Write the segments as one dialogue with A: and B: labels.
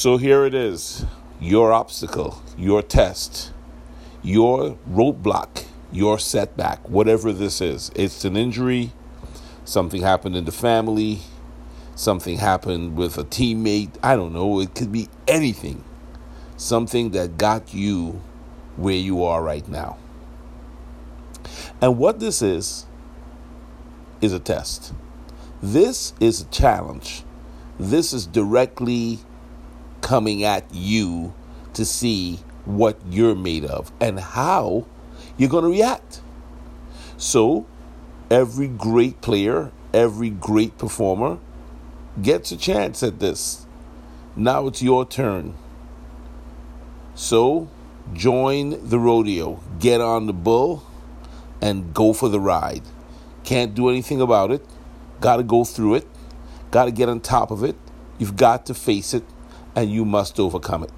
A: So here it is your obstacle, your test, your roadblock, your setback, whatever this is. It's an injury, something happened in the family, something happened with a teammate. I don't know. It could be anything. Something that got you where you are right now. And what this is, is a test. This is a challenge. This is directly coming at you to see what you're made of and how you're going to react. So, every great player, every great performer gets a chance at this. Now it's your turn. So, join the rodeo, get on the bull, and go for the ride. Can't do anything about it. Got to go through it. Got to get on top of it. You've got to face it and you must overcome it.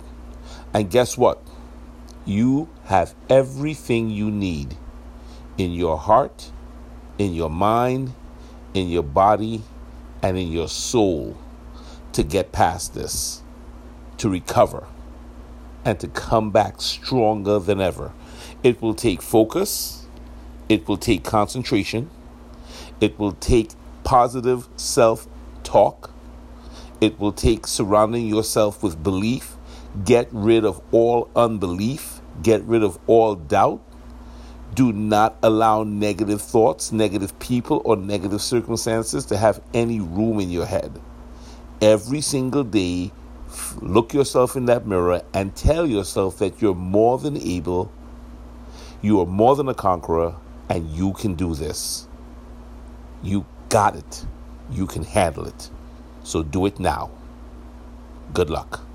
A: And guess what? You have everything you need in your heart, in your mind, in your body, and in your soul to get past this, to recover, and to come back stronger than ever. It will take focus, it will take concentration, it will take positive self talk, it will take surrounding yourself with belief. Get rid of all unbelief. Get rid of all doubt. Do not allow negative thoughts, negative people, or negative circumstances to have any room in your head. Every single day, look yourself in that mirror and tell yourself that you're more than able, you are more than a conqueror, and you can do this. You got it. You can handle it. So do it now. Good luck.